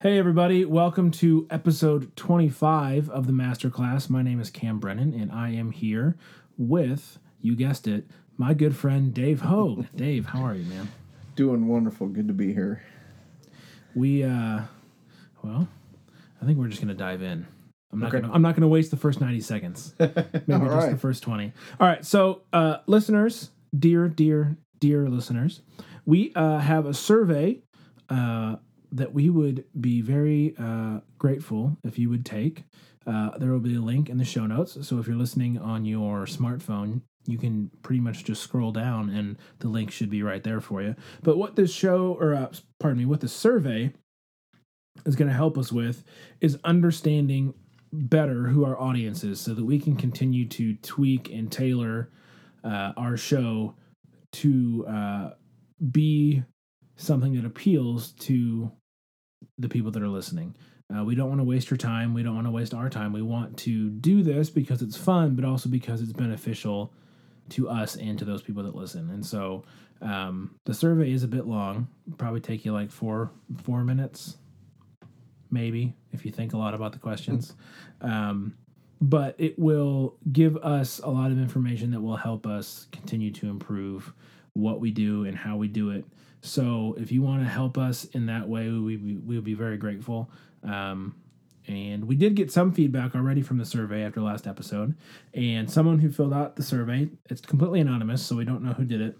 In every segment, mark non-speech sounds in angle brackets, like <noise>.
Hey, everybody, welcome to episode 25 of the Masterclass. My name is Cam Brennan, and I am here with, you guessed it, my good friend Dave Hogue. <laughs> Dave, how are you, man? Doing wonderful. Good to be here. We, uh, well, I think we're just going to dive in. I'm not Okay. gonna I'm not gonna waste the first 90 seconds. <laughs> Maybe just the first 20. All right, so uh listeners, dear, dear, dear listeners, we uh have a survey uh that we would be very uh grateful if you would take. Uh there will be a link in the show notes. So if you're listening on your smartphone, you can pretty much just scroll down and the link should be right there for you. But what this show or uh, pardon me, what the survey is going to help us with is understanding better who our audience is so that we can continue to tweak and tailor uh, our show to uh, be something that appeals to the people that are listening. Uh, we don't want to waste your time. We don't want to waste our time. We want to do this because it's fun, but also because it's beneficial to us and to those people that listen. And so um, the survey is a bit long. Probably take you like four four minutes, maybe if you think a lot about the questions. Um, but it will give us a lot of information that will help us continue to improve what we do and how we do it. So if you want to help us in that way, we we would be very grateful. Um, and we did get some feedback already from the survey after last episode. And someone who filled out the survey, it's completely anonymous, so we don't know who did it.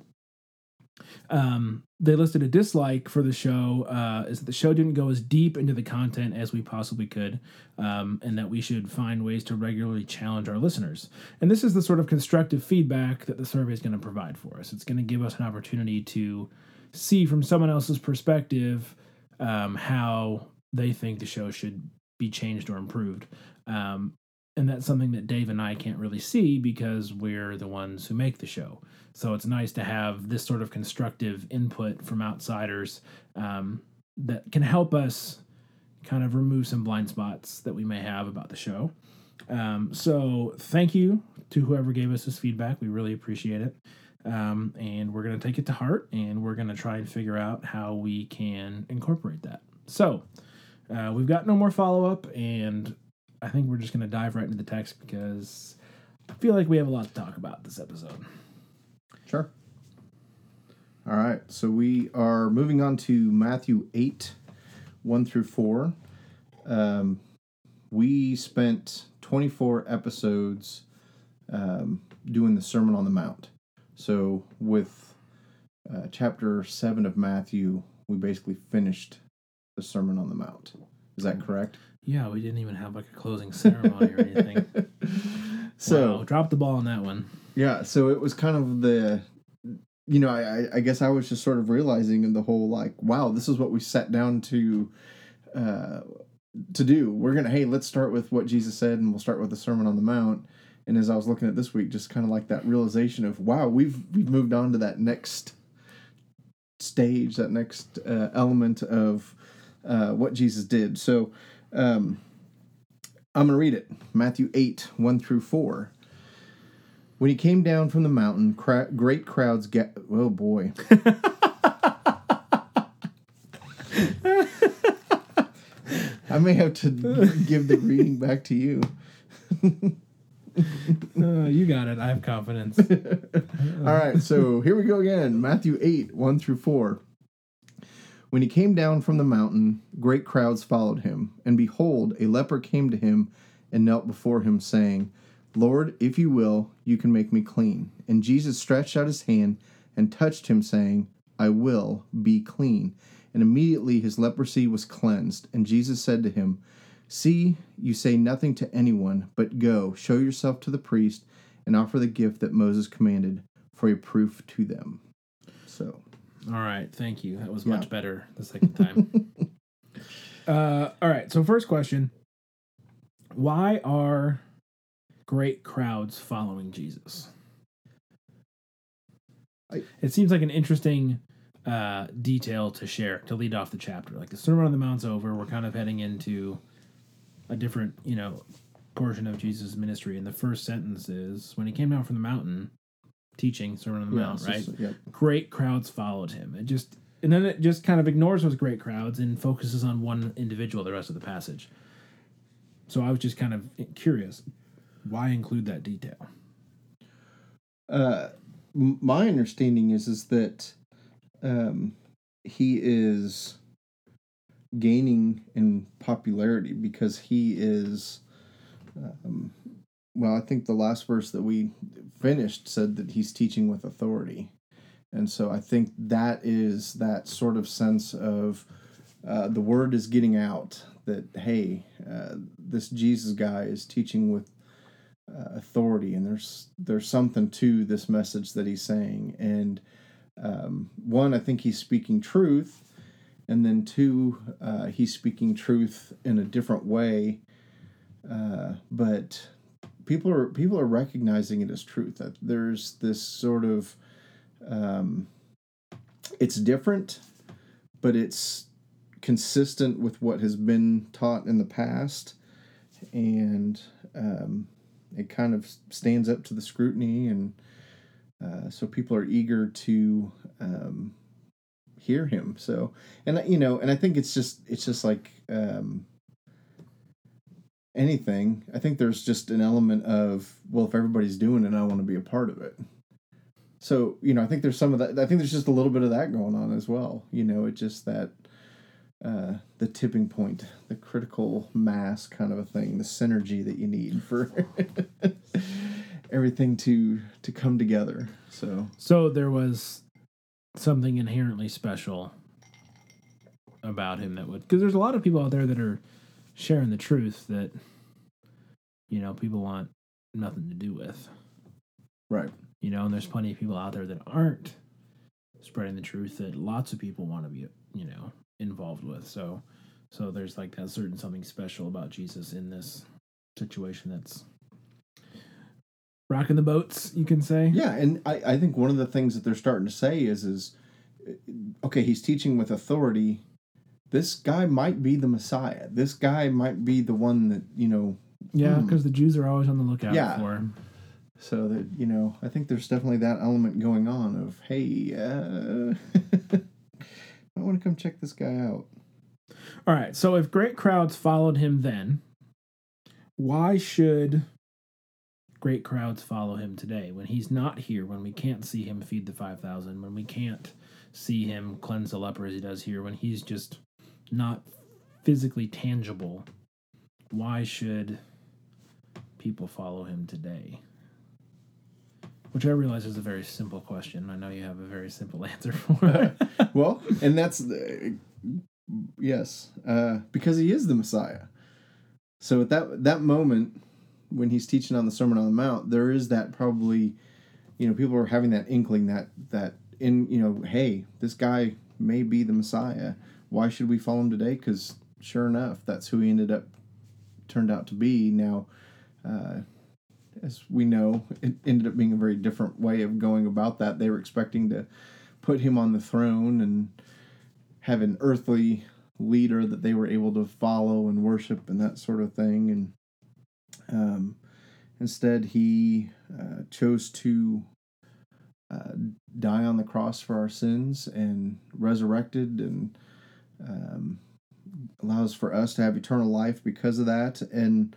Um, they listed a dislike for the show uh, is that the show didn't go as deep into the content as we possibly could, um, and that we should find ways to regularly challenge our listeners. And this is the sort of constructive feedback that the survey is going to provide for us. It's going to give us an opportunity to see from someone else's perspective um, how they think the show should be changed or improved. Um, and that's something that Dave and I can't really see because we're the ones who make the show. So it's nice to have this sort of constructive input from outsiders um, that can help us kind of remove some blind spots that we may have about the show. Um, so thank you to whoever gave us this feedback. We really appreciate it. Um, and we're going to take it to heart and we're going to try and figure out how we can incorporate that. So uh, we've got no more follow up, and I think we're just going to dive right into the text because I feel like we have a lot to talk about this episode. Sure. All right. So we are moving on to Matthew 8, 1 through 4. Um, we spent 24 episodes um, doing the Sermon on the Mount. So with uh, chapter 7 of Matthew, we basically finished the Sermon on the Mount. Is that correct? Yeah, we didn't even have like a closing ceremony or anything. <laughs> So wow, drop the ball on that one. Yeah, so it was kind of the, you know, I, I- I guess I was just sort of realizing in the whole like, wow, this is what we sat down to, uh, to do. We're gonna, hey, let's start with what Jesus said, and we'll start with the Sermon on the Mount. And as I was looking at this week, just kind of like that realization of, wow, we've we've moved on to that next stage, that next uh, element of uh, what Jesus did. So. Um, I'm going to read it Matthew 8, 1 through 4. When he came down from the mountain, cra- great crowds get. Oh boy. <laughs> I may have to give the reading back to you. <laughs> <laughs> Uh, you got it. I have confidence. <laughs> All right, so here we go again. Matthew 8, 1 through 4. When he came down from the mountain, great crowds followed him. And behold, a leper came to him and knelt before him, saying, Lord, if you will, you can make me clean. And Jesus stretched out his hand and touched him, saying, I will be clean. And immediately his leprosy was cleansed. And Jesus said to him, See, you say nothing to anyone, but go, show yourself to the priest, and offer the gift that Moses commanded for a proof to them. So, All right, thank you. That was Yeah. much better the second time. <laughs> uh, all right, so first question Why are great crowds following Jesus? I- it seems like an interesting uh, detail to share to lead off the chapter. Like the Sermon on the Mount's over, we're kind of heading into a different, you know, portion of Jesus' ministry. And the first sentence is when he came down from the mountain, teaching Sermon on the yeah, Mount, right? just- yeah. great crowds followed him. It just and then it just kind of ignores those great crowds and focuses on one individual the rest of the passage. So I was just kind of curious, why include that detail? Uh, my understanding is is that um, he is gaining in popularity because he is. Um, well, I think the last verse that we finished said that he's teaching with authority. And so I think that is that sort of sense of uh, the word is getting out that, hey, uh, this Jesus guy is teaching with uh, authority, and there's there's something to this message that he's saying. And um, one, I think he's speaking truth, and then two, uh, he's speaking truth in a different way. Uh, but people are people are recognizing it as truth. That there's this sort of um, it's different, but it's consistent with what has been taught in the past, and um, it kind of stands up to the scrutiny, and uh, so people are eager to um, hear him. So, and you know, and I think it's just it's just like. Um, anything, I think there's just an element of, well, if everybody's doing it, I want to be a part of it. So, you know, I think there's some of that. I think there's just a little bit of that going on as well. You know, it's just that uh, the tipping point, the critical mass kind of a thing, the synergy that you need for <laughs> everything to to come together. So, So there was something inherently special about him that would, because there's a lot of people out there that are sharing the truth that, you know, people want nothing to do with. right. you know and there's plenty of people out there that aren't spreading the truth that lots of people want to be you know involved with so so there's like that certain something special about jesus in this situation that's rocking the boats you can say Yeah, and I, I think one of the things that they're starting to say is is okay, he's teaching with authority. This guy might be the Messiah. This guy might be the one that, you know, yeah Hmm. because the jews are always on the lookout Yeah. for him so that, you know, I think there's definitely that element going on of, hey, uh <laughs> I want to come check this guy out. all right so if great crowds followed him then why should great crowds follow him today. When he's not here when we can't see him feed the 5000 when we can't see him cleanse the leper as he does here when he's just not physically tangible why should people follow him today? Which i realize is a very simple question. I know you have a very simple <laughs> answer for it. <laughs> Well, and that's the, yes, uh, because he is the Messiah. So at that that moment when he's teaching on the Sermon on the Mount, there is that probably, you know, people are having that inkling that that in you know, hey, this guy may be the Messiah. Why should we follow him today? Because sure enough, that's who he ended up turned out to be. Now, uh, as we know, it ended up being a very different way of going about that. They were expecting to put him on the throne and have an earthly leader that they were able to follow and worship and that sort of thing. And um, instead, he uh, chose to uh, die on the cross for our sins and resurrected and um, allows for us to have eternal life because of that. And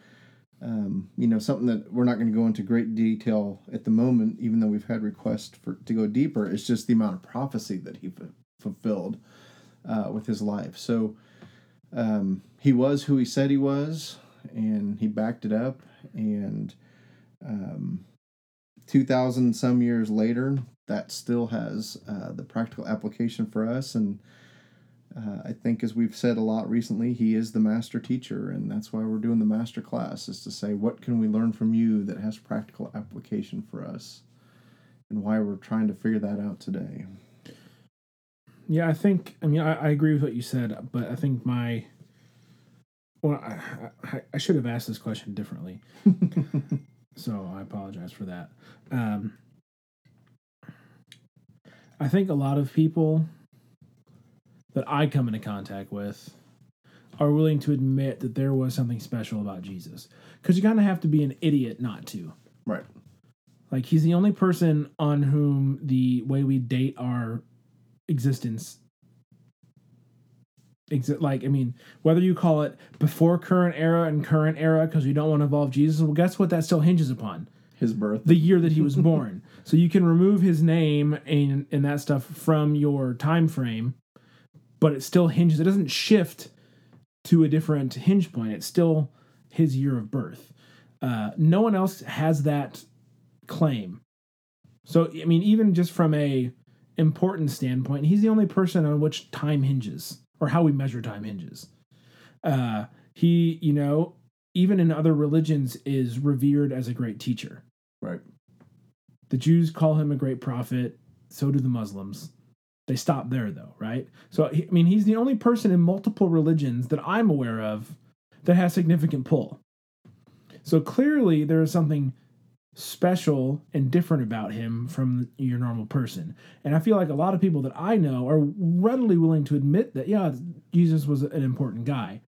um, you know, something that we're not going to go into great detail at the moment, even though we've had requests for to go deeper. It's just the amount of prophecy that he f- fulfilled uh, with his life. So um, he was who he said he was, and he backed it up. And um, two thousand some years later, that still has uh, the practical application for us. And uh, I think, as we've said a lot recently, he is the master teacher, and that's why we're doing the master class is to say what can we learn from you that has practical application for us, and why we're trying to figure that out today. Yeah, I think. I mean, I, I agree with what you said, but I think my. Well, I, I, I should have asked this question differently, <laughs> so I apologize for that. Um, I think a lot of people that I come into contact with are willing to admit that there was something special about Jesus, because you kind of have to be an idiot not to. Right. Like he's the only person on whom the way we date our existence Like I mean, whether you call it before current era and current era because you don't want to involve Jesus, well, guess what? That still hinges upon His birth. the year that he was born. <laughs> So you can remove his name and and that stuff from your time frame, but it still hinges. It doesn't shift to a different hinge point. It's still his year of birth. Uh, no one else has that claim. So I mean, even just from a important standpoint, he's the only person on which time hinges or how we measure time hinges. Uh, he, you know, even in other religions, is revered as a great teacher. right. The Jews call him a great prophet. So do the Muslims. They stop there, though, right? So, I mean, he's the only person in multiple religions that I'm aware of that has significant pull. So clearly, there is something special and different about him from your normal person. And I feel like a lot of people that I know are readily willing to admit that, yeah, Jesus was an important guy,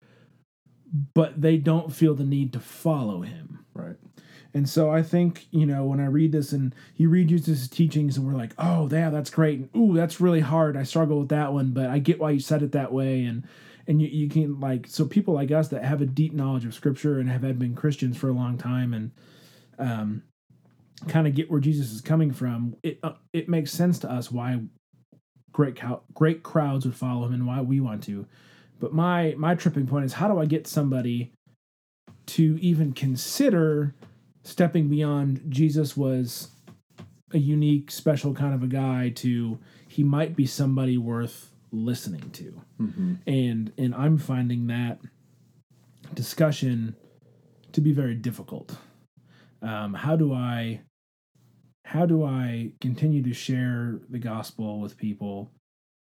but they don't feel the need to follow him. Right. And so I think, you know, when I read this and you read Jesus' teachings and we're like, oh, yeah, that's great. And ooh, that's really hard. I struggle with that one, but I get why you said it that way. And and you, you can like so people like us that have a deep knowledge of scripture and have had been Christians for a long time and um kind of get where Jesus is coming from, it uh, it makes sense to us why great cow- great crowds would follow him and why we want to. But my my tripping point is how do I get somebody to even consider stepping beyond Jesus was a unique, special kind of a guy to he might be somebody worth listening to. Mm-hmm. And and I'm finding that discussion to be very difficult. Um, how do I how do I continue to share the gospel with people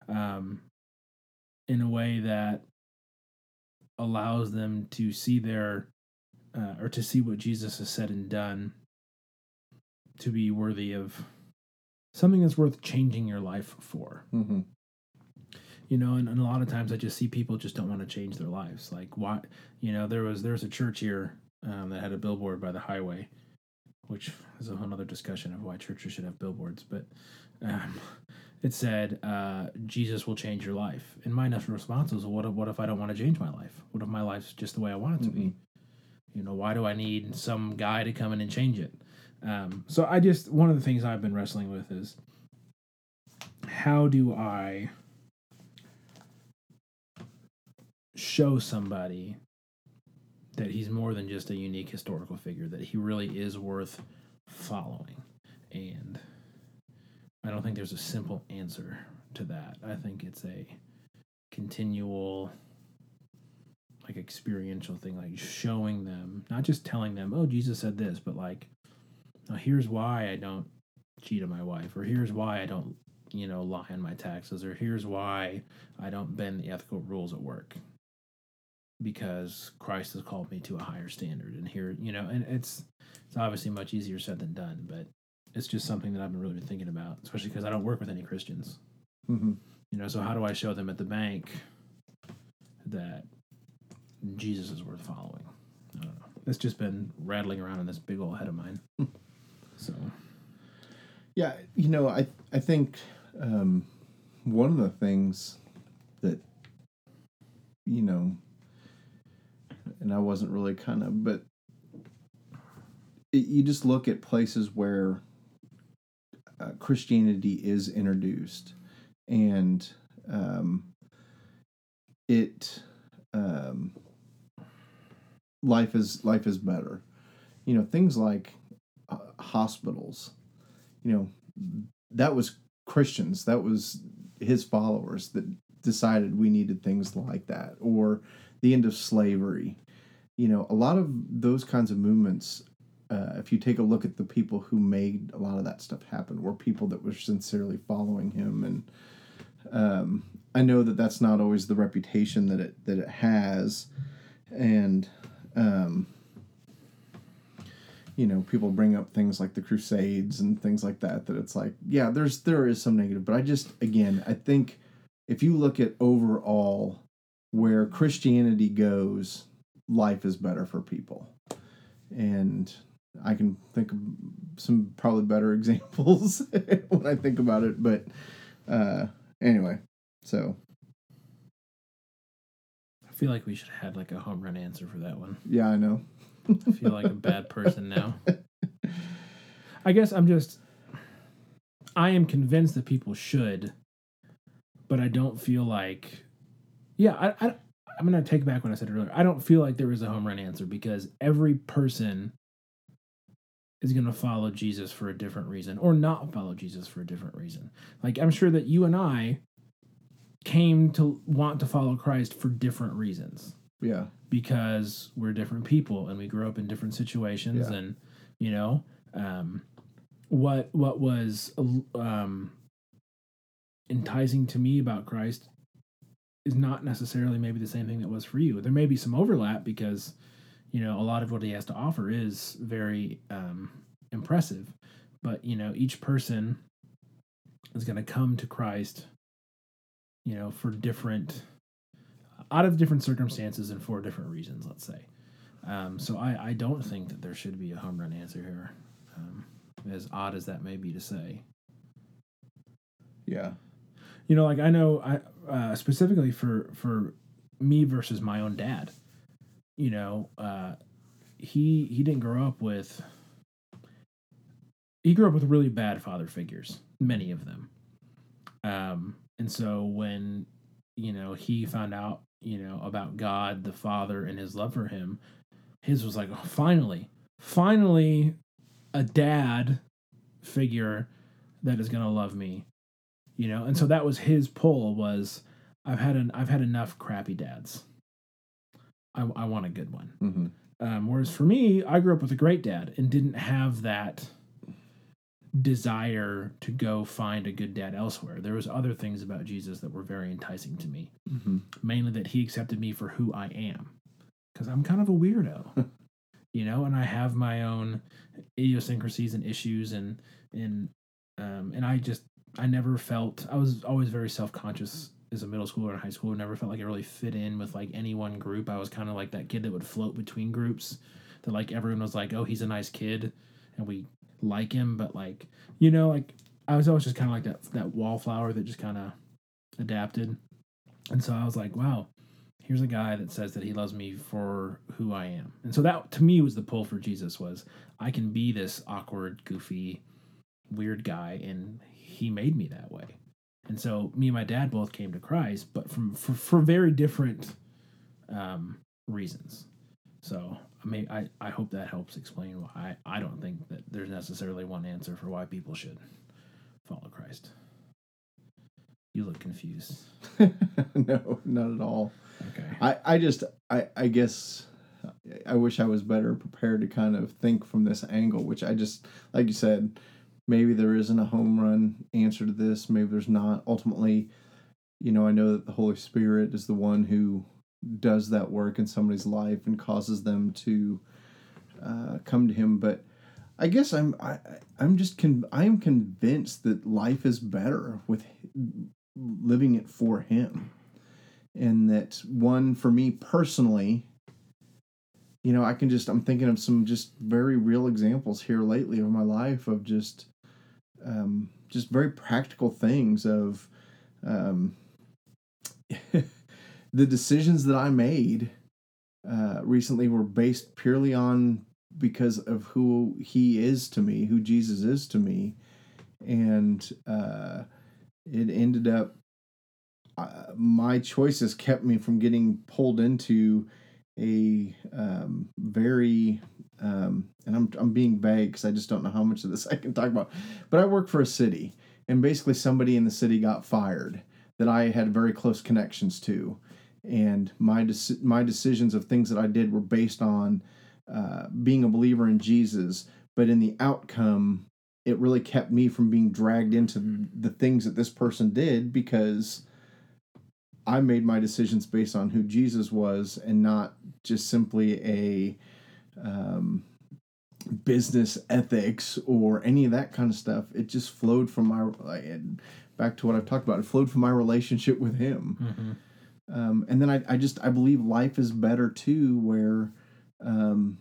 um, in a way that allows them to see their uh, or to see what Jesus has said and done to be worthy of something that's worth changing your life for Mm-hmm. you know and, and a lot of times i just see people just don't want to change their lives like why you know there was there was a church here um, that had a billboard by the highway which is a whole other discussion of why churches should have billboards but um, it said uh, jesus will change your life. And my initial response was what if, what if i don't want to change my life? What if my life's just the way i want it to be? You know why do i need some guy to come in and change it? Um, so i just one of the things i've been wrestling with is how do i show somebody that he's more than just a unique historical figure, that he really is worth following. And I don't think there's a simple answer to that. I think it's a continual like experiential thing, like showing them, not just telling them, oh, Jesus said this, but like, oh, here's why I don't cheat on my wife, or here's why I don't, you know, lie on my taxes, or here's why I don't bend the ethical rules at work because Christ has called me to a higher standard. And here, you know, and it's it's obviously much easier said than done, but it's just something that I've been really been thinking about, especially because I don't work with any Christians. Mm-hmm. You know, so how do I show them at the bank that Jesus is worth following? I don't know. It's just been rattling around in this big old head of mine. <laughs> so Yeah, you know, I I think um, one of the things that you know, and I wasn't really kind of, but it, you just look at places where uh, Christianity is introduced, and um, it um, life is life is better. You know, things like uh, hospitals you know that was christians that was his followers that decided we needed things like that or the end of slavery you know a lot of those kinds of movements uh, if you take a look at the people who made a lot of that stuff happen were people that were sincerely following him. And um, i know that that's not always the reputation that it that it has. And um, you know people bring up things like the crusades and things like that that it's like yeah there's there is some negative. But i just again i think if you look at overall where christianity goes life is better for people and i can think of some probably better <laughs> examples <laughs> when i think about it but uh anyway so I feel like we should have had like a home run answer for that one. Yeah, I know. I feel like a bad person now. <laughs> I guess I'm just I am convinced that people should, but I don't feel like yeah, I, I I'm gonna take back what I said earlier. I don't feel like there is a home run answer because every person is gonna follow Jesus for a different reason or not follow Jesus for a different reason. Like I'm sure that you and I came to want to follow Christ for different reasons Yeah. because we're different people and we grew up in different situations Yeah. and you know um, what what was um, enticing to me about Christ is not necessarily maybe the same thing that was for you. There may be some overlap because you know a lot of what he has to offer is very um, impressive, but you know each person is going to come to Christ, you know, for different out of different circumstances and for different reasons, let's say. Um, so I, I don't think that there should be a home run answer here, um, as odd as that may be to say. Yeah. You know, like I know I uh, specifically for for me versus my own dad. You know, uh, he he didn't grow up with. He grew up with really bad father figures, many of them. Um, and so when you know he found out you know about God the Father and His love for him, his was like, oh, finally, finally, a dad figure that is gonna love me you know? And so that was his pull was i've had an i've had enough crappy dads. I, I want a good one. Hmm um, whereas for me i grew up with a great dad and didn't have that desire to go find a good dad elsewhere. There was other things about jesus that were very enticing to me hmm mainly that he accepted me for who i am because i'm kind of a weirdo <laughs> you know? And i have my own idiosyncrasies and issues and and um and i just i never felt i was always very self-conscious as a middle schooler and high schooler. Never felt like i really fit in with like any one group. I was kind of like that kid that would float between groups that like everyone was like oh he's a nice kid and we like him but like you know like i was always just kind of like that that wallflower that just kind of adapted. And so i was like wow here's a guy that says that he loves me for who I am. And so that to me was the pull for Jesus was I can be this awkward, goofy, weird guy and he made me that way. And so me and my dad both came to Christ, but from for, for very different um, reasons. So I mean I, I hope that helps explain why I, I don't think that there's necessarily one answer for why people should follow Christ. You look confused. <laughs> no, not at all. Okay. I, I just I, I guess I wish I was better prepared to kind of think from this angle, which I just like you said, maybe there isn't a home run answer to this, maybe there's not. Ultimately, you know, I know that the Holy Spirit is the one who does that work in somebody's life and causes them to uh, come to him, but I guess I'm I I'm just con- I am convinced that life is better with living it for him and that one for me personally you know i can just i'm thinking of some just very real examples here lately of my life of just um just very practical things of um <laughs> the decisions that i made uh recently were based purely on because of who he is to me who jesus is to me. And uh it ended up uh, my choices kept me from getting pulled into a um, very um, and I'm I'm being vague because I just don't know how much of this <laughs> I can talk about. But I work for a city, and basically somebody in the city got fired that I had very close connections to, and my my decisions of things that I did were based on uh, being a believer in Jesus. But in the outcome, it really kept me from being dragged into the things that this person did because I made my decisions based on who Jesus was and not just simply a um, business ethics or any of that kind of stuff. It just flowed from my back to what I've talked about. It flowed from my relationship with Him, Mm-hmm. um, and then I, I just I believe life is better too, where um,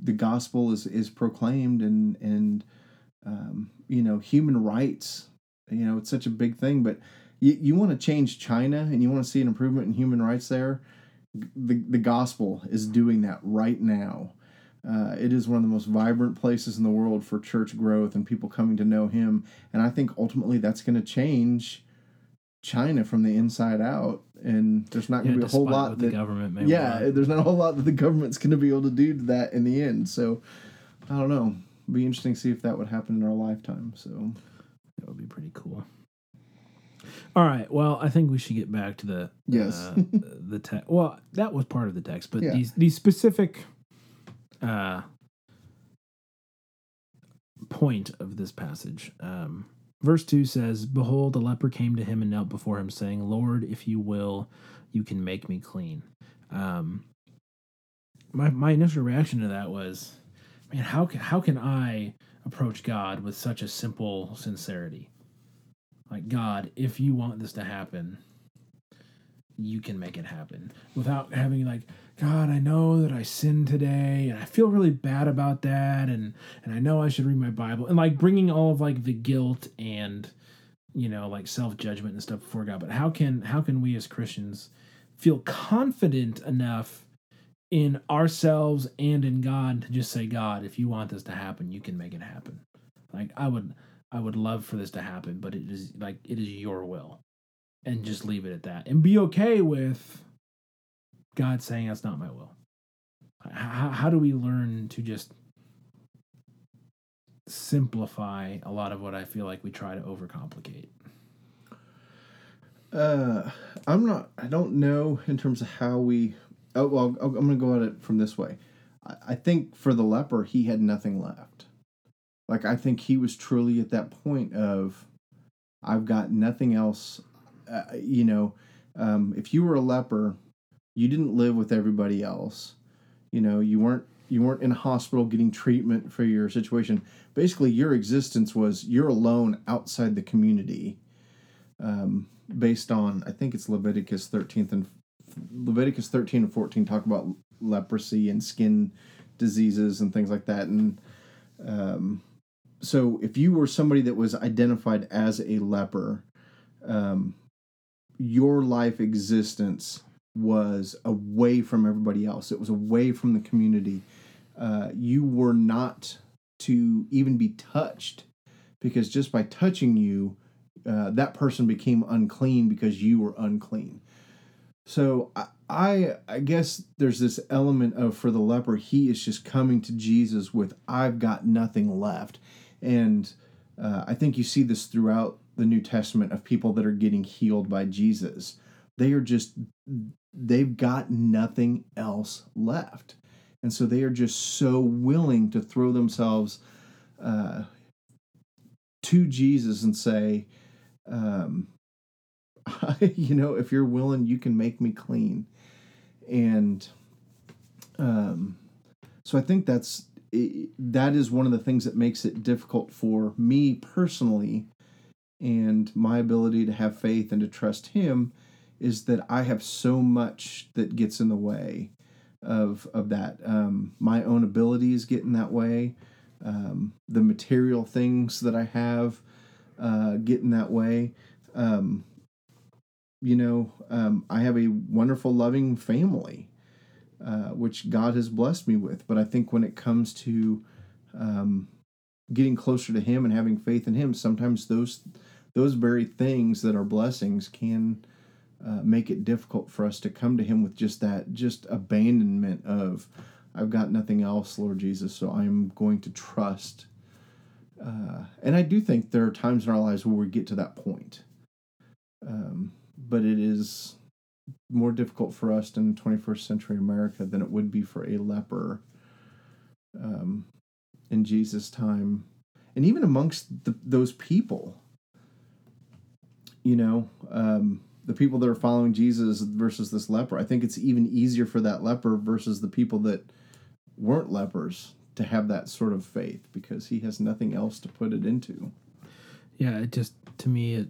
the gospel is is proclaimed and and um, you know human rights. You know it's such a big thing, but you, you want to change China and you want to see an improvement in human rights there, the, the gospel is doing that right now. Uh, it is one of the most vibrant places in the world for church growth and people coming to know Him. And I think ultimately that's going to change China from the inside out. And there's not going to Yeah, be a whole lot that the government may yeah, want. there's not a whole lot that the government's going to be able to do to that in the end. So I don't know. Be interesting to see if that would happen in our lifetime. So That would be pretty cool. All right. Well, I think we should get back to the Yes. uh, <laughs> the text. Well, that was part of the text, but Yeah. these these specific uh, point of this passage. Um, verse two says, "Behold, a leper came to him and knelt before him, saying, Lord, if you will, you can make me clean." Um, my my initial reaction to that was, man, how can how can I approach God with such a simple sincerity? Like God, if you want this to happen, you can make it happen without having like God, I know that I sinned today and I feel really bad about that and and I know I should read my Bible and like bringing all of like the guilt and you know like self-judgment and stuff before God. But how can how can we as Christians feel confident enough in ourselves and in God to just say, God, if you want this to happen, you can make it happen. Like I would I would love for this to happen, but it is like it is your will. And just leave it at that. And be okay with God saying that's not my will. How, how do we learn to just simplify a lot of what I feel like we try to overcomplicate? Uh, I'm not. I don't know in terms of how we. Oh well, I'm going to go at it from this way. I, I think for the leper, he had nothing left. Like I think he was truly at that point of, I've got nothing else. Uh, you know, um, if you were a leper, you didn't live with everybody else. You know, you weren't you weren't in a hospital getting treatment for your situation. Basically, your existence was you're alone outside the community. Um, based on I think it's Leviticus 13th and Leviticus 13 and 14 talk about leprosy and skin diseases and things like that and um, so if you were somebody that was identified as a leper um, your life existence was away from everybody else. It was away from the community. Uh, you were not to even be touched because just by touching you uh, that person became unclean because you were unclean. So I, I I guess there's this element of for the leper he is just coming to Jesus with I've got nothing left, and uh, I think you see this throughout the New Testament of people that are getting healed by Jesus. They are just they've got nothing else left, and so they are just so willing to throw themselves uh, to Jesus and say um, <laughs> you know, if you're willing, you can make me clean. And um, so I think that's that is one of the things that makes it difficult for me personally and my ability to have faith and to trust him is that I have so much that gets in the way of of that. Um, my own abilities get in that way. Um, the material things that I have uh, get in that way. Um, you know, um, I have a wonderful, loving family, uh, which God has blessed me with. But I think when it comes to um, getting closer to Him and having faith in Him, sometimes those those very things that are blessings can uh, make it difficult for us to come to Him with just that, just abandonment of, I've got nothing else, Lord Jesus, so I'm going to trust. Uh, and I do think there are times in our lives where we get to that point. Um, but it is more difficult for us in 21st century America than it would be for a leper um, in Jesus' time. And even amongst the, those people, you know, um, the people that are following Jesus versus this leper, I think it's even easier for that leper versus the people that weren't lepers to have that sort of faith because he has nothing else to put it into. Yeah, it just to me it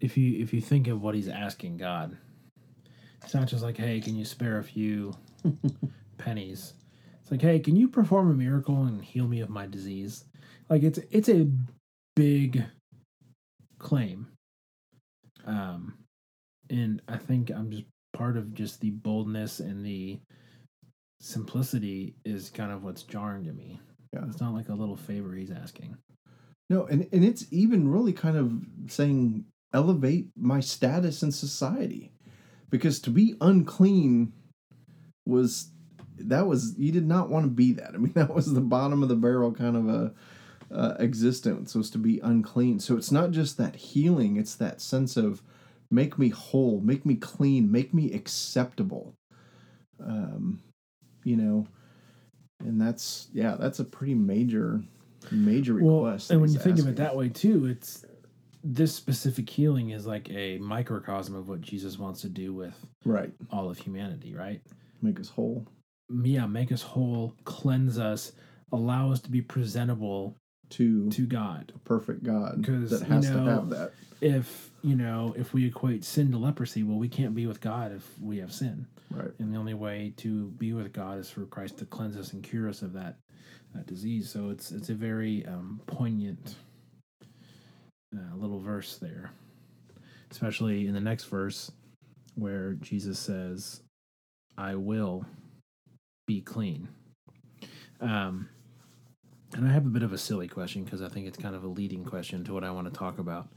if you if you think of what he's asking God, it's not just like, hey, can you spare a few <laughs> pennies? It's like, hey, can you perform a miracle and heal me of my disease? Like it's it's a big claim. Um, and I think I'm just part of just the boldness and the simplicity is kind of what's jarring to me. Yeah. It's not like a little favor he's asking. No, and, and it's even really kind of saying elevate my status in society. Because to be unclean was that was you did not want to be that. I mean, <laughs> that was the bottom of the barrel kind of a uh, existence was to be unclean. So it's not just that healing; it's that sense of make me whole, make me clean, make me acceptable. Um, you know, and that's yeah, that's a pretty major, major request. Well, and when you think of it that way too, it's this specific healing is like a microcosm of what Jesus wants to do with right, all of humanity, right? make us whole. Yeah, make us whole, cleanse us, allow us to be presentable to to God. a perfect God that you has know, to have that. If you know, if we equate sin to leprosy, well, we can't be with God if we have sin. Right. and the only way to be with God is for Christ to cleanse us and cure us of that that disease. So it's it's a very um, poignant uh, little verse there, especially in the next verse where Jesus says, "I will be clean." Um, and I have a bit of a silly question because I think it's kind of a leading question to what I want to talk about.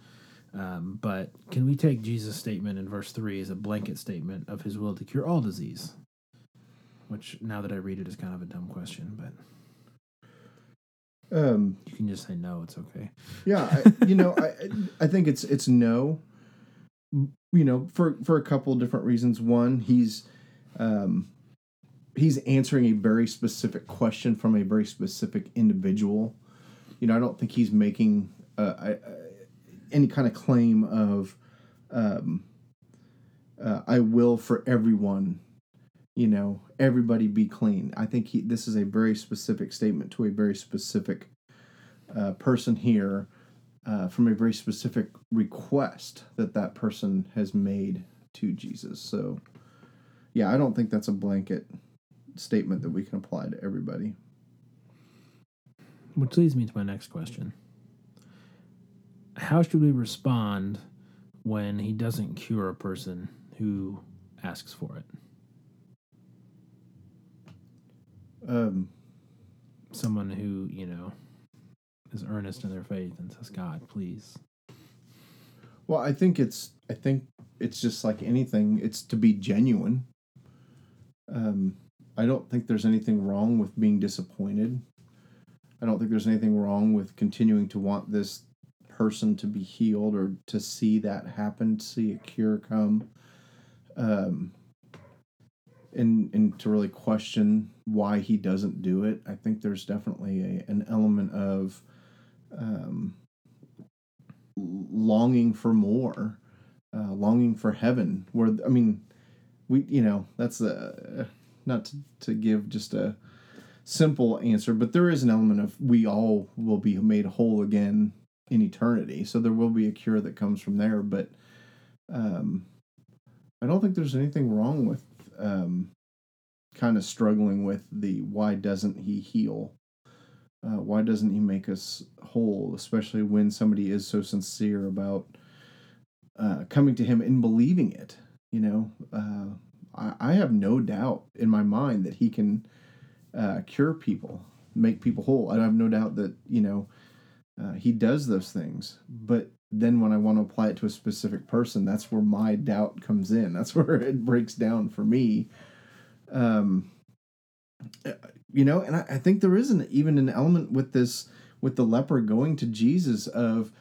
Um, but can we take Jesus' statement in verse 3 as a blanket statement of his will to cure all disease? Which, now that I read it, is kind of a dumb question, but Um, you can just say no, it's okay. yeah, I, you know, I I think it's it's no. You know, for for a couple of different reasons. One, he's um, he's answering a very specific question from a very specific individual. You know, I don't think he's making uh, I, I, any kind of claim of um, uh, I will for everyone. You know, everybody be clean. I think he, this is a very specific statement to a very specific uh, person here uh, from a very specific request that that person has made to Jesus. So, yeah, I don't think that's a blanket statement that we can apply to everybody. Which leads me to my next question How should we respond when he doesn't cure a person who asks for it? Um, Someone who, you know, is earnest in their faith and says, God, please. well, I think it's I think it's just like anything. It's to be genuine. Um, I don't think there's anything wrong with being disappointed. I don't think there's anything wrong with continuing to want this person to be healed or to see that happen, to see a cure come. Um, and and to really question why he doesn't do it. I think there's definitely a, an element of um, longing for more, uh, longing for heaven. Where I mean, we you know that's a not to, to give just a simple answer, but there is an element of we all will be made whole again in eternity. So there will be a cure that comes from there, but um, I don't think there's anything wrong with um, kind of struggling with the why doesn't he heal? Uh, why doesn't he make us whole, especially when somebody is so sincere about uh, coming to him and believing it? You know, uh, I, I have no doubt in my mind that he can uh, cure people, make people whole. I have no doubt that you know uh, he does those things. But then when I want to apply it to a specific person, that's where my doubt comes in. That's <laughs> where it breaks down for me. Um, you know, and I, I think there is an even an element with this with the leper going to Jesus of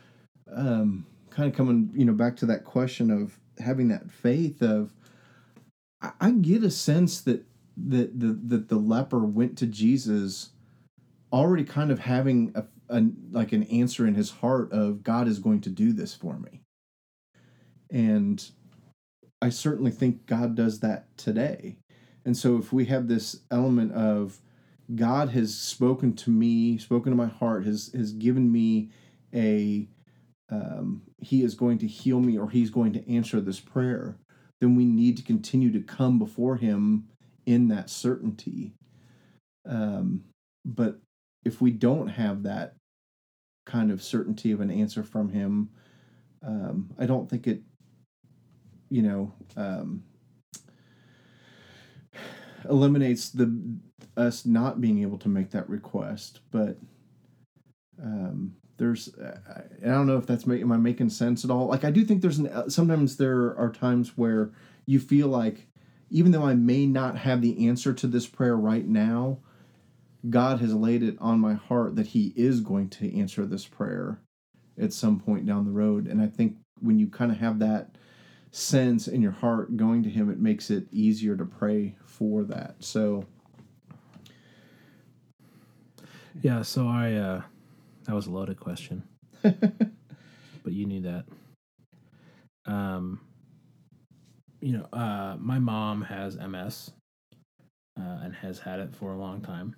um, kind of coming, you know, back to that question of having that faith of I, I get a sense that that the that the leper went to Jesus already kind of having a, a like an answer in his heart of God is going to do this for me. And I certainly think God does that today. And so if we have this element of God has spoken to me, spoken to my heart, has has given me a um, he is going to heal me or he's going to answer this prayer, then we need to continue to come before him in that certainty. Um, but if we don't have that kind of certainty of an answer from him, um, I don't think it you know, um, eliminates the us not being able to make that request. But um, there's, I don't know if that's am I making sense at all? Like I do think there's an, sometimes there are times where you feel like even though I may not have the answer to this prayer right now, God has laid it on my heart that He is going to answer this prayer at some point down the road. And I think when you kind of have that sense in your heart going to Him, it makes it easier to pray for that. So, yeah. So I, uh, that was a loaded question, <laughs> but you knew that. Um, you know, uh, my mom has MS uh, and has had it for a long time.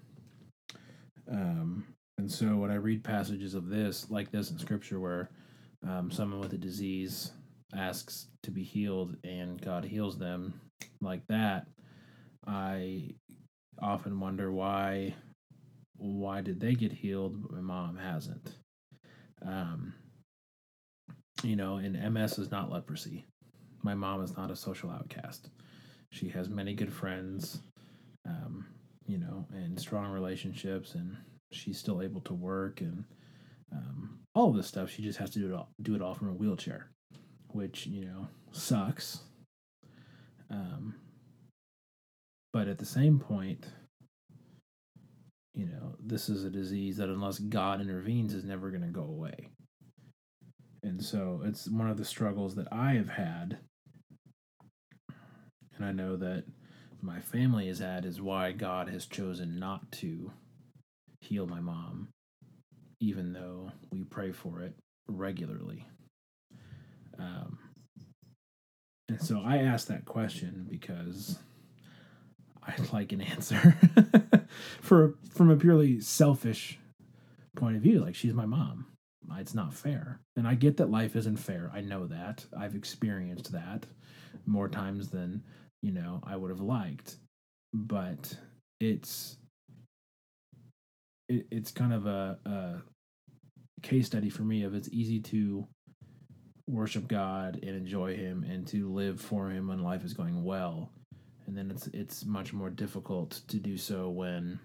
Um, and so when I read passages of this, like this in scripture, where um, someone with a disease asks to be healed and God heals them like that, I often wonder why why did they get healed but my mom hasn't. Um you know and ms is not leprosy. My mom is not a social outcast. She has many good friends um you know and strong relationships and she's still able to work and um, all of this stuff. She just has to do it all do it all from a wheelchair which you know sucks. Um but at the same point you know this is a disease that unless god intervenes is never going to go away. And so it's one of the struggles that i have had and i know that my family has had is why god has chosen not to heal my mom even though we pray for it regularly um, and so i asked that question because i'd <laughs> like an answer <laughs> for from a purely selfish point of view like she's my mom. It's not fair. And i get that life isn't fair. I know that. I've experienced that more times than you know i would have liked. But it's it, it's kind of a, a case study for me of it's easy to worship god and enjoy him and to live for him when life is going well and then it's it's much more difficult to do so when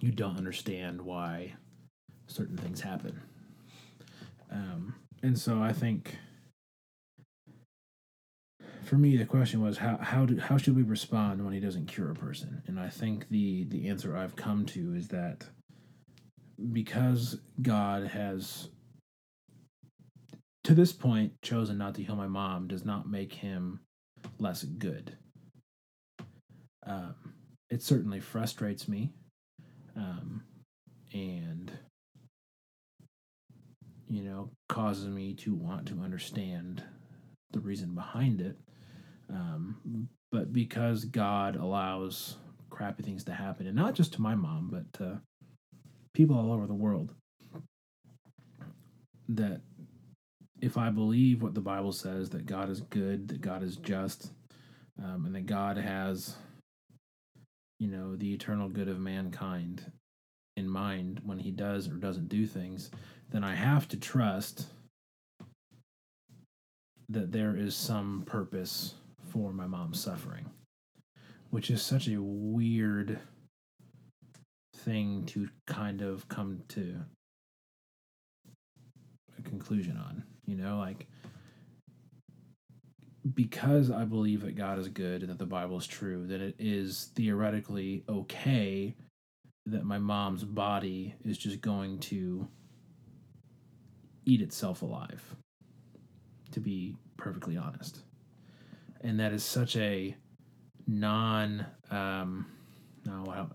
you don't understand why certain things happen. Um, and so I think for me the question was how how do how should we respond when he doesn't cure a person? And I think the the answer I've come to is that because God has to this point chosen not to heal my mom does not make him less good. Um, it certainly frustrates me um, and you know causes me to want to understand the reason behind it um, but because god allows crappy things to happen and not just to my mom but to people all over the world that if i believe what the bible says that god is good that god is just um, and that god has you know, the eternal good of mankind in mind when he does or doesn't do things, then I have to trust that there is some purpose for my mom's suffering, which is such a weird thing to kind of come to a conclusion on. You know, like because I believe that God is good and that the Bible is true, that it is theoretically okay that my mom's body is just going to eat itself alive, to be perfectly honest. And that is such a non, um, no,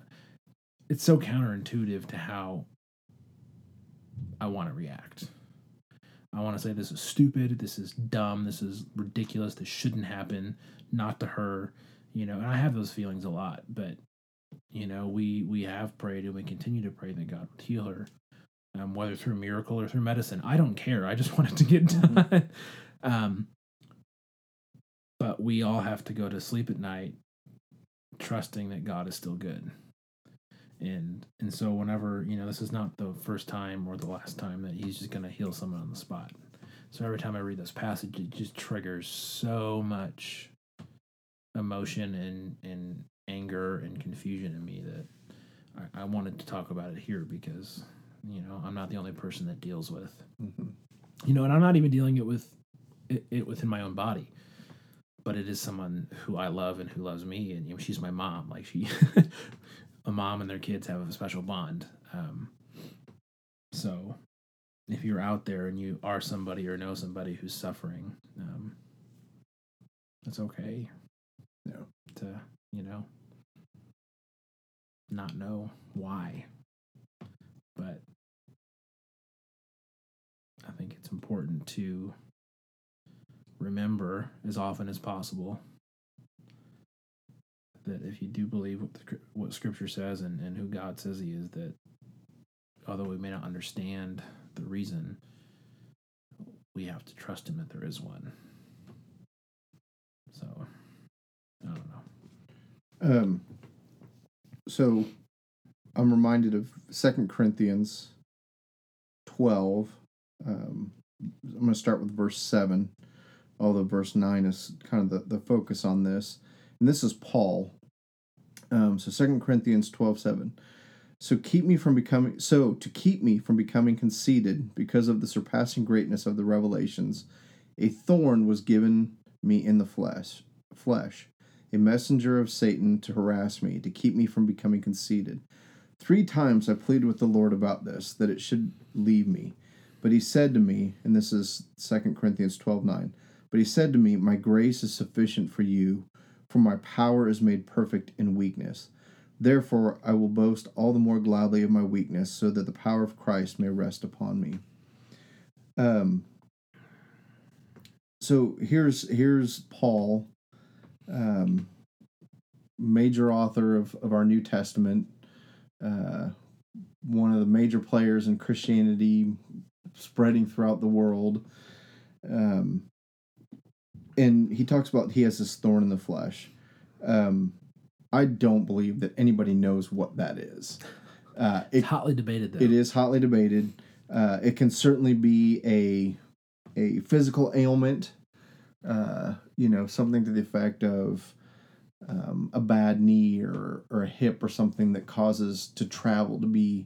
it's so counterintuitive to how I want to react. I want to say this is stupid, this is dumb, this is ridiculous, this shouldn't happen, not to her, you know. And I have those feelings a lot, but you know, we we have prayed and we continue to pray that God would heal her, um, whether through miracle or through medicine. I don't care. I just <laughs> want it to get mm-hmm. done. um, but we all have to go to sleep at night trusting that God is still good and and so whenever you know this is not the first time or the last time that he's just going to heal someone on the spot So every time I read this passage, it just triggers so much emotion and, and anger and confusion in me that I, I wanted to talk about it here because, you know, I'm not the only person that deals with, Mhm. you know, and I'm not even dealing it with it, it within my own body, but it is someone who I love and who loves me. And, you know, she's my mom. Like she, <laughs> a mom and their kids have a special bond. Um, so if you're out there and you are somebody or know somebody who's suffering, um, it's okay. Yeah. To you know, not know why, but I think it's important to remember as often as possible that if you do believe what the, what Scripture says and, and who God says He is, that although we may not understand the reason, we have to trust Him that there is one. So, I don't know. Um, so I'm reminded of Second Corinthians 12. Um, I'm going to start with verse 7, although verse 9 is kind of the, the focus on this. And this is Paul. Um, so Second Corinthians 12, 7. So keep me from becoming so to keep me from becoming conceited because of the surpassing greatness of the revelations, a thorn was given me in the flesh flesh a messenger of Satan to harass me, to keep me from becoming conceited. Three times I pleaded with the Lord about this, that it should leave me. But he said to me, and this is 2 Corinthians 12 9, but he said to me, My grace is sufficient for you, for my power is made perfect in weakness. Therefore, I will boast all the more gladly of my weakness, so that the power of Christ may rest upon me. Um, so here's here's Paul um, major author of, of our New Testament, uh, one of the major players in Christianity spreading throughout the world. Um, and he talks about he has this thorn in the flesh. Um, I don't believe that anybody knows what that is. Uh, it, It's hotly debated, though. it is hotly debated. Uh, it can certainly be a a physical ailment, uh, you know, something to the effect of um, a bad knee or, or a hip or something that causes to travel to be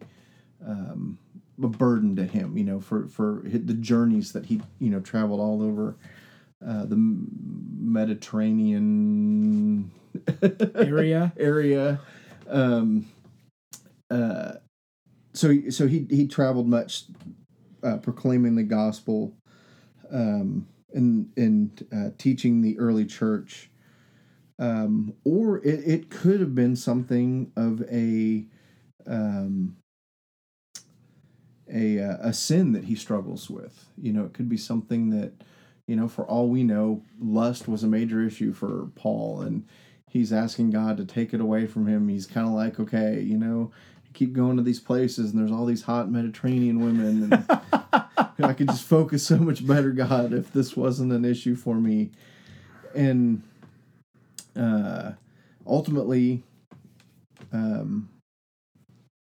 um, a burden to him, you know, for, for the journeys that he, you know, traveled all over uh, the Mediterranean Area. <laughs> area. Um, uh, so he- so he he traveled much, uh, proclaiming the gospel, um, and and uh, teaching the early church. Um, or it, it could have been something of a um, a uh, a sin that he struggles with. You know, it could be something that you know, for all we know, lust was a major issue for Paul, and he's asking God to take it away from him. He's kind of like, okay, you know, I keep going to these places, and there's all these hot Mediterranean women, and <laughs> I could just focus so much better, God, if this wasn't an issue for me. And uh, ultimately, um,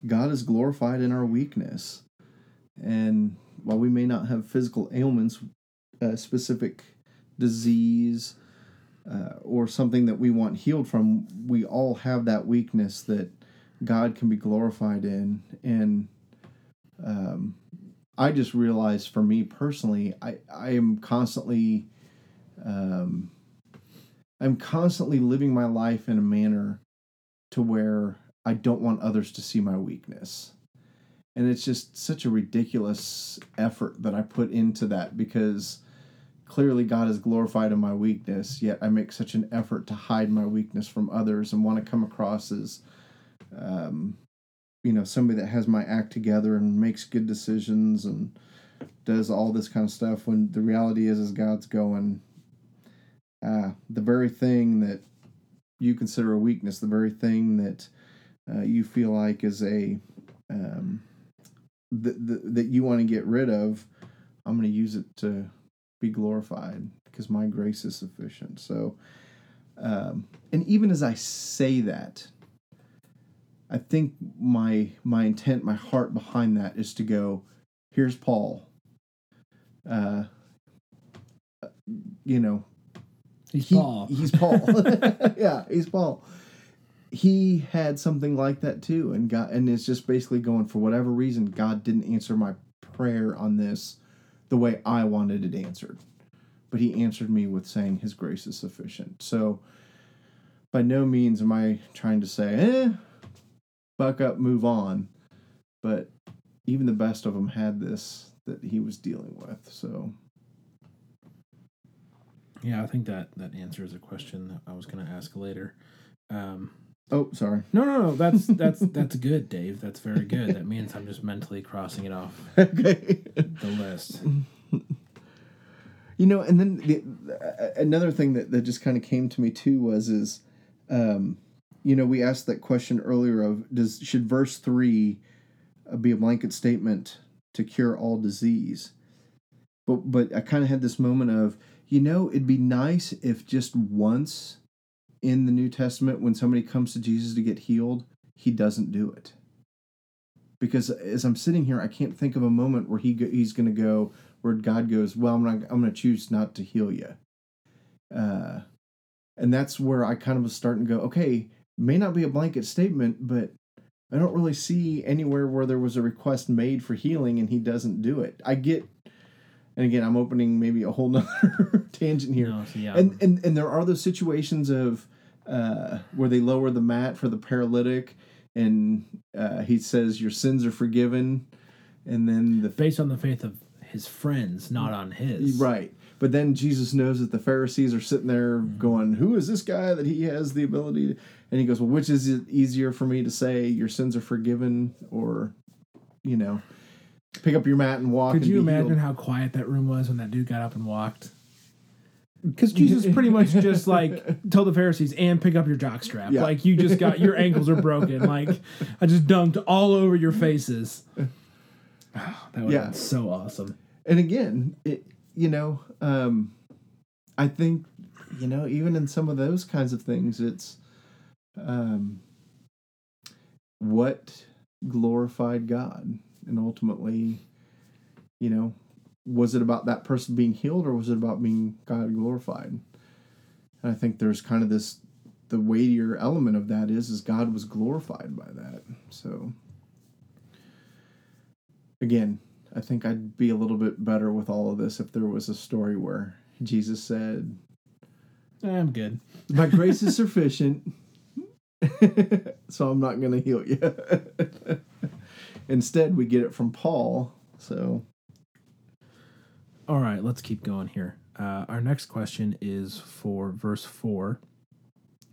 God is glorified in our weakness. And while we may not have physical ailments, a specific disease, uh, or something that we want healed from, we all have that weakness that God can be glorified in. And um, I just realized for me personally, I, I am constantly, um, I'm constantly living my life in a manner to where I don't want others to see my weakness. And it's just such a ridiculous effort that I put into that because clearly God is glorified in my weakness, yet I make such an effort to hide my weakness from others and want to come across as, um, you know, somebody that has my act together and makes good decisions and does all this kind of stuff. When the reality is, is God's going, uh, the very thing that you consider a weakness, the very thing that uh, you feel like is a um, that that that you want to get rid of, I'm going to use it to be glorified because my grace is sufficient. So, um, and even as I say that, I think my my intent, my heart behind that is to go. Here's Paul. Uh, you know, He's he, Paul. he's Paul. <laughs> <laughs> yeah, he's Paul. He had something like that too, and God, and it's just basically going for whatever reason God didn't answer my prayer on this the way I wanted it answered, but He answered me with saying His grace is sufficient. So, by no means am I trying to say, eh, buck up, move on, but even the best of them had this that He was dealing with. So, yeah, I think that that answers a question that I was going to ask later. Um, oh, sorry. no, no, no. That's <laughs> that's that's good, Dave. That's very good. That means I'm just mentally crossing it off <laughs> okay. the list. You know, and then the, uh, another thing that, that just kind of came to me too was is, um, you know, we asked that question earlier of does should verse three uh, be a blanket statement to cure all disease? But but I kind of had this moment of you know it'd be nice if just once in the New Testament when somebody comes to Jesus to get healed, he doesn't do it. Because as I'm sitting here, I can't think of a moment where he go, he's going to go where God goes, "Well, I'm not, I'm going to choose not to heal you," uh, and that's where I kind of was starting to go, "Okay, may not be a blanket statement, but I don't really see anywhere where there was a request made for healing and he doesn't do it." I get, and again, I'm opening maybe a whole <laughs> nother tangent here, No, so yeah, and and and there are those situations of uh, where they lower the mat for the paralytic, and uh, he says, "Your sins are forgiven," and then the based on the faith of his friends, not on his. Right. But then Jesus knows that the Pharisees are sitting there going, Who is this guy that he has the ability to? And he goes, Well, which is it easier for me to say, Your sins are forgiven, or, you know, pick up your mat and walk? Could you imagine healed? how quiet that room was when that dude got up and walked? Because <laughs> Jesus pretty much just like told the Pharisees and pick up your jockstrap. Yeah. Like you just got your ankles are broken. Like I just dunked all over your faces. Oh, that would Yeah. been so awesome. And again, it, you know, um, I think, you know, even in some of those kinds of things, it's um, what glorified God. And ultimately, you know, was it about that person being healed or was it about being God glorified? And I think there's kind of this the weightier element of that is is God was glorified by that. So again, I think I'd be a little bit better with all of this if there was a story where Jesus said, I'm good. My <laughs> grace is sufficient, <laughs> so I'm not going to heal you. <laughs> Instead, we get it from Paul. So, All right, let's keep going here. Uh, our next question is for verse 4,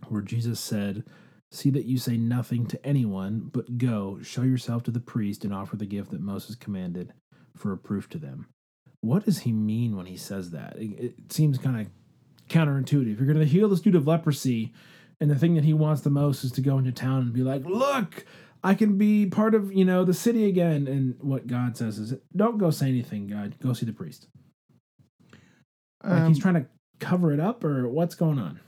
where Jesus said, See that you say nothing to anyone, but go, show yourself to the priest, and offer the gift that Moses commanded for a proof to them. What does he mean when he says that? It, it seems kind of counterintuitive. You're going to heal this dude of leprosy, and the thing that he wants the most is to go into town and be like, Look, I can be part of, you know, the city again. And what God says is, don't go say anything, God. Go see the priest. Like um, he's trying to cover it up, or what's going on?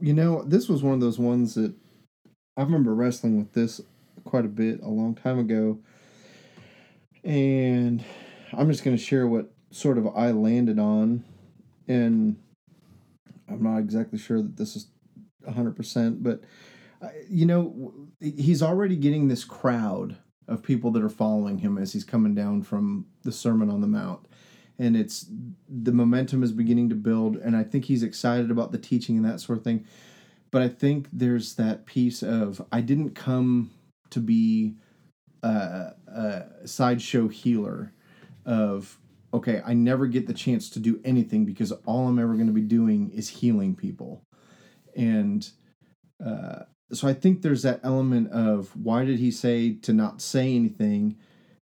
you know, this was one of those ones that I remember wrestling with this quite a bit a long time ago. And I'm just going to share what sort of I landed on. And I'm not exactly sure that this is 100%, but, you know, he's already getting this crowd of people that are following him as he's coming down from the Sermon on the Mount. And it's the momentum is beginning to build, and I think he's excited about the teaching and that sort of thing. But I think there's that piece of I didn't come to be a, a sideshow healer of okay, I never get the chance to do anything because all I'm ever going to be doing is healing people. And uh, so I think there's that element of why did he say to not say anything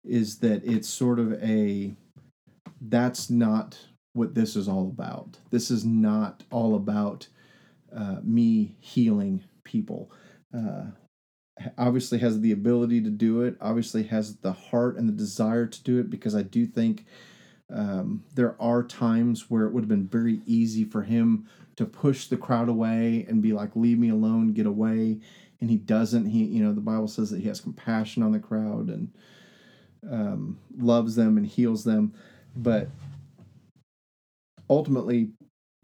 is that it's sort of a that's not what this is all about. This is not all about uh, me healing people. Uh, obviously has the ability to do it. Obviously has the heart and the desire to do it because I do think um, there are times where it would have been very easy for him to push the crowd away and be like, "Leave me alone, get away." And he doesn't. He, you know, the Bible says that he has compassion on the crowd and um, loves them and heals them but ultimately,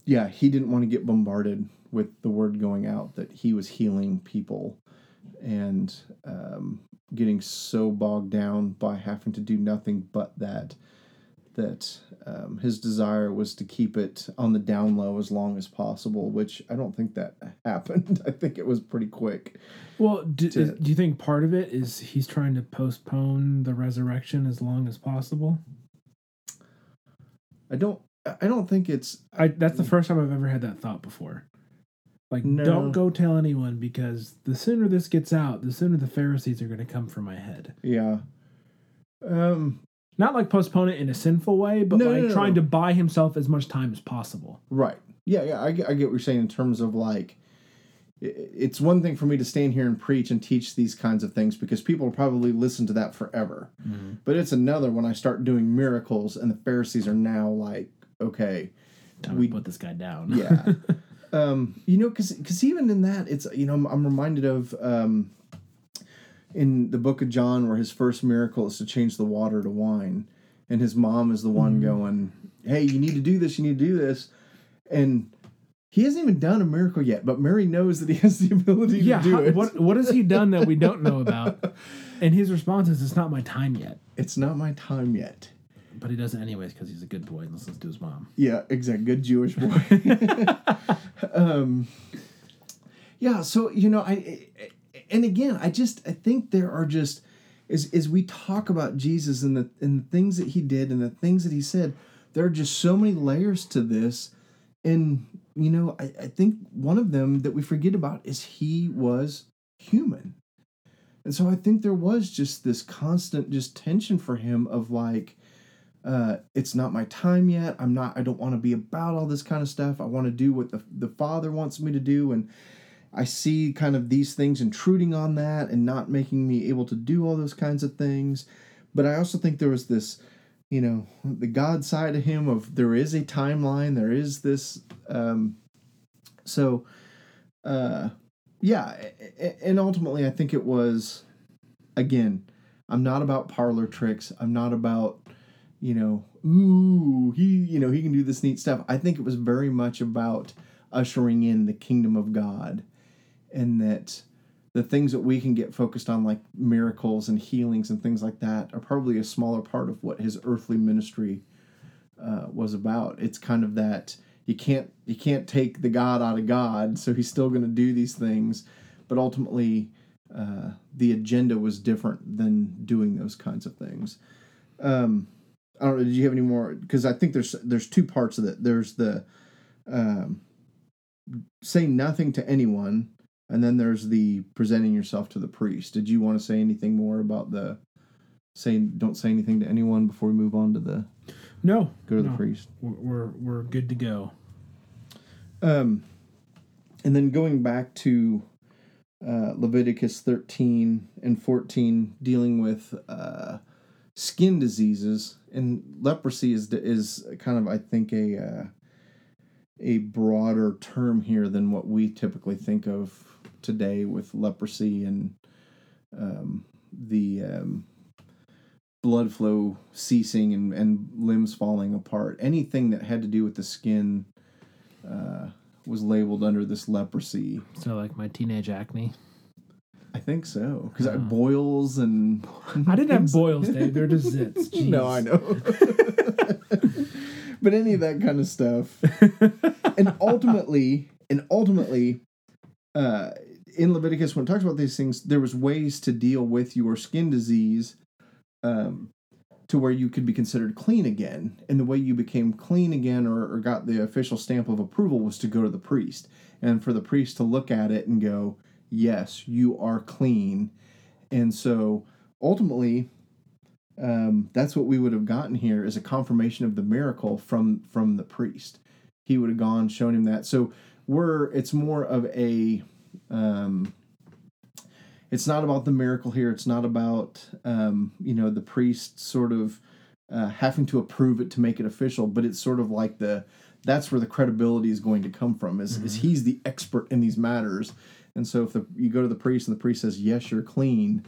yeah, he didn't want to get bombarded with the word going out that he was healing people and um, getting so bogged down by having to do nothing but that that um, his desire was to keep it on the down low as long as possible which i don't think that <laughs> happened i think it was pretty quick Well, do, To- do you think part of it is he's trying to postpone the resurrection as long as possible? i don't i don't think it's I that's the first time I've ever had that thought before. Like, No. don't go tell anyone because the sooner this gets out, the sooner the Pharisees are going to come for my head. yeah um Not like postpone it in a sinful way, but No, like no, trying no. to buy himself as much time as possible. Right. Yeah, yeah. I, get- I get what you're saying in terms of like, it's one thing for me to stand here and preach and teach these kinds of things because people will probably listen to that forever. But it's another when I start doing miracles and the Pharisees are now like, okay, Time We- to put this guy down. yeah. <laughs> um, you know, because because even in that, it's you know, I'm, I'm reminded of um, in the book of John where his first miracle is to change the water to wine, and his mom is the one going, "Hey, you need to do this. You need to do this," and he hasn't even done a miracle yet, but Mary knows that he has the ability yeah. to do how- it. what what has he done that we don't know about? <laughs> And his response is, "It's not my time yet." It's not my time yet. But he does it anyways because he's a good boy and listens to his mom. Yeah, exactly. Good Jewish boy. <laughs> <laughs> um, yeah, so you know, I, I and again, I just I think there are just as as we talk about Jesus and the and the things that he did and the things that he said, there are just so many layers to this, and you know, I, I think one of them that we forget about is he was human. And so I think there was just this constant just tension for him of like, uh, it's not my time yet. I'm not. I don't want to be about all this kind of stuff. I want to do what the the Father wants me to do, and I see kind of these things intruding on that and not making me able to do all those kinds of things. But I also think there was this, you know, the God side of him of there is a timeline. There is this. Um, so, uh, yeah, and ultimately, I think it was, again, I'm not about parlor tricks. I'm not about you know, ooh, he, you know, he can do this neat stuff. I think it was very much about ushering in the kingdom of God and that the things that we can get focused on, like miracles and healings and things like that, are probably a smaller part of what his earthly ministry uh, was about. It's kind of that you can't you can't take the God out of God, so he's still going to do these things, but ultimately uh, the agenda was different than doing those kinds of things. Um, I don't know. Did you have any more? Because I think there's there's two parts of it. There's the um, say nothing to anyone, and then there's the presenting yourself to the priest. Did you want to say anything more about the saying don't say anything to anyone before we move on to the No, go to the priest? We're, we're we're good to go. Um, and then going back to uh, Leviticus 13 and 14, dealing with uh, skin diseases and leprosy is is kind of I think a uh, a broader term here than what we typically think of today with leprosy and um, the um, blood flow ceasing and, and limbs falling apart. Anything that had to do with the skin uh, was labeled under this leprosy. So like my teenage acne. I think so because Oh. boils and I didn't have boils, Dave. They're just <laughs> zits. Jeez. no, I know. <laughs> but any of that kind of stuff, <laughs> and ultimately, and ultimately, uh, in Leviticus, when it talks about these things, there was ways to deal with your skin disease, um, to where you could be considered clean again. And the way you became clean again, or, or got the official stamp of approval, was to go to the priest, and for the priest to look at it and go, "Yes, you are clean." And so, ultimately, um, that's what we would have gotten here is a confirmation of the miracle from from the priest. He would have gone, shown him that. So we're it's more of a um, it's not about the miracle here. It's not about um, you know the priest sort of uh, having to approve it to make it official, but it's sort of like the that's where the credibility is going to come from. Is is he's the expert in these matters, and so if the, you go to the priest and the priest says yes, you're clean,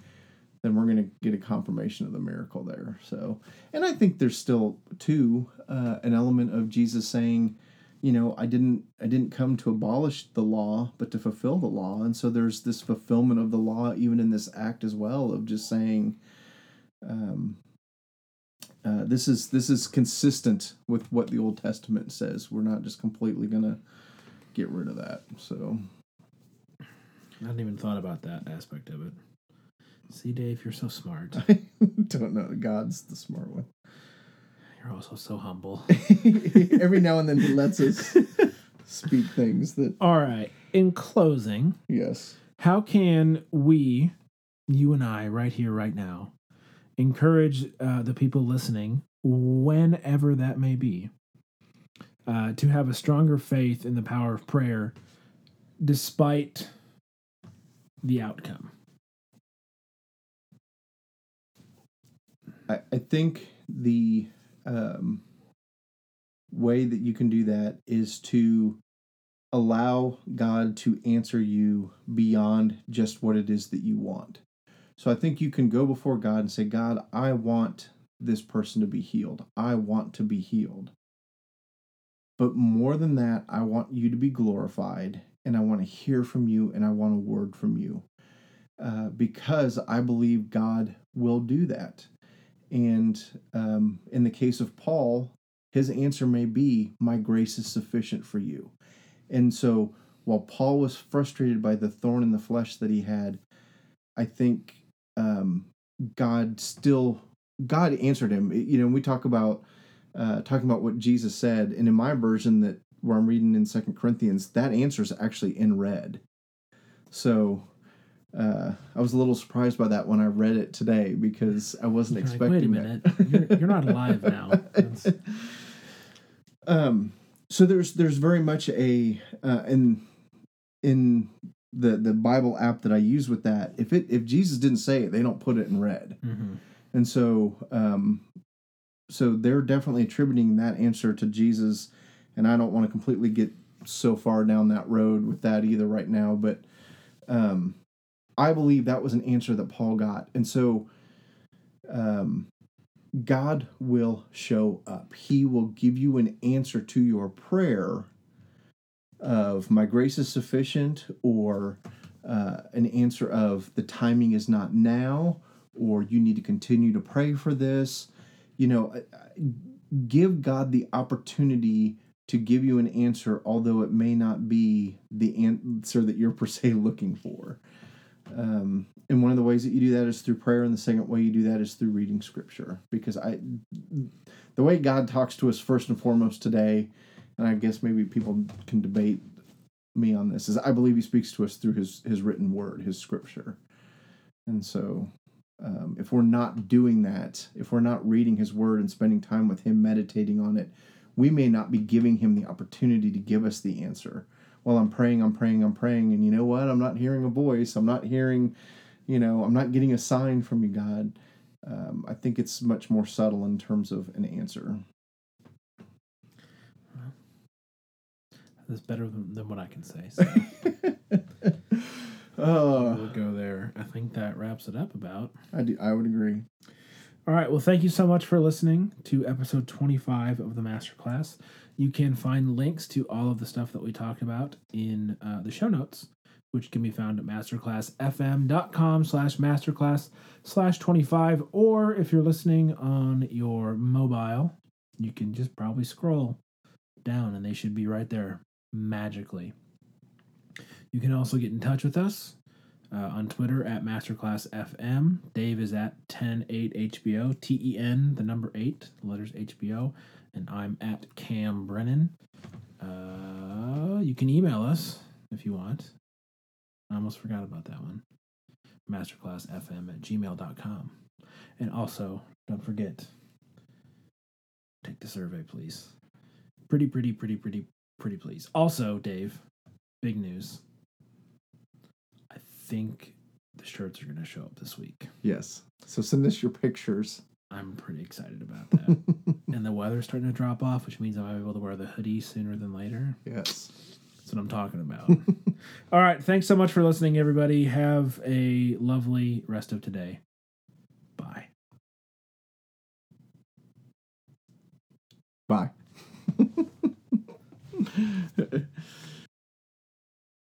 then we're going to get a confirmation of the miracle there. So, and I think there's still too uh, an element of Jesus saying, you know, I didn't I didn't come to abolish the law, but to fulfill the law. And so there's this fulfillment of the law even in this act as well of just saying, um, uh, this is this is consistent with what the Old Testament says. We're not just completely gonna get rid of that. So I hadn't even thought about that aspect of it. See, Dave, you're so smart. I <laughs> don't know. God's the smart one. You're also so humble. <laughs> Every now and then he lets us speak things that All right. In closing, yes. how can we, you and I, right here, right now, encourage uh, the people listening, whenever that may be, uh, to have a stronger faith in the power of prayer despite the outcome? I, I think the um, way that you can do that is to allow God to answer you beyond just what it is that you want. So I think you can go before God and say, God, I want this person to be healed. I want to be healed. But more than that, I want you to be glorified and I want to hear from you and I want a word from you. Uh, because I believe God will do that. And um, in the case of Paul, his answer may be, My grace is sufficient for you. And so while Paul was frustrated by the thorn in the flesh that he had, I think um, God still God answered him. You know, we talk about uh, talking about what Jesus said, and in my version that where I'm reading in Second Corinthians, that answer is actually in red. So uh, I was a little surprised by that when I read it today because I wasn't You're like, expecting Wait a minute. You're, you're not alive now. <laughs> That's- um so there's there's very much a uh in in the the bible app that i use with that if it if jesus didn't say it they don't put it in red mhm. and so um so they're definitely attributing that answer to jesus and i don't want to completely get so far down that road with that either right now but um i believe that was an answer that paul got and so um God will show up. He will give you an answer to your prayer of my grace is sufficient or uh, an answer of the timing is not now or you need to continue to pray for this. You know, give God the opportunity to give you an answer, although it may not be the answer that you're per se <laughs> looking for. Um, and one of the ways that you do that is through prayer, and the second way you do that is through reading scripture. Because I, the way God talks to us first and foremost today, and I guess maybe people can debate me on this, is I believe He speaks to us through His His written word, His scripture. And so, um, if we're not doing that, if we're not reading His word and spending time with Him, meditating on it, we may not be giving Him the opportunity to give us the answer. While I'm praying, I'm praying, I'm praying, and you know what? I'm not hearing a voice. I'm not hearing you know, I'm not getting a sign from you, God. Um, I think it's much more subtle in terms of an answer. That's better than, than what I can say. So oh, <laughs> we'll go there. I think that wraps it up about. I do, I would agree. All right. Well, thank you so much for listening to episode 25 of the Masterclass. You can find links to all of the stuff that we talked about in uh, the show notes, which can be found at masterclassfm.com slash masterclass slash 25. Or if you're listening on your mobile, you can just probably scroll down and they should be right there magically. You can also get in touch with us uh, on Twitter at MasterclassFM. Dave is at ten8HBO, T E N, the number 8, the letters HBO. And I'm at Cam Brennan. Uh, you can email us if you want. I almost forgot about that one. Masterclassfm at gmail.com. And also, don't forget, take the survey, please. Pretty, pretty, pretty, pretty, pretty, please. Also, Dave, big news. I think the shirts are going to show up this week. Yes. So send us your pictures. I'm pretty excited about that. <laughs> and the weather's starting to drop off, which means I'm able to wear the hoodie sooner than later. Yes. That's what I'm talking about. <laughs> All right. Thanks so much for listening, everybody. Have a lovely rest of today. Bye. Bye. <laughs>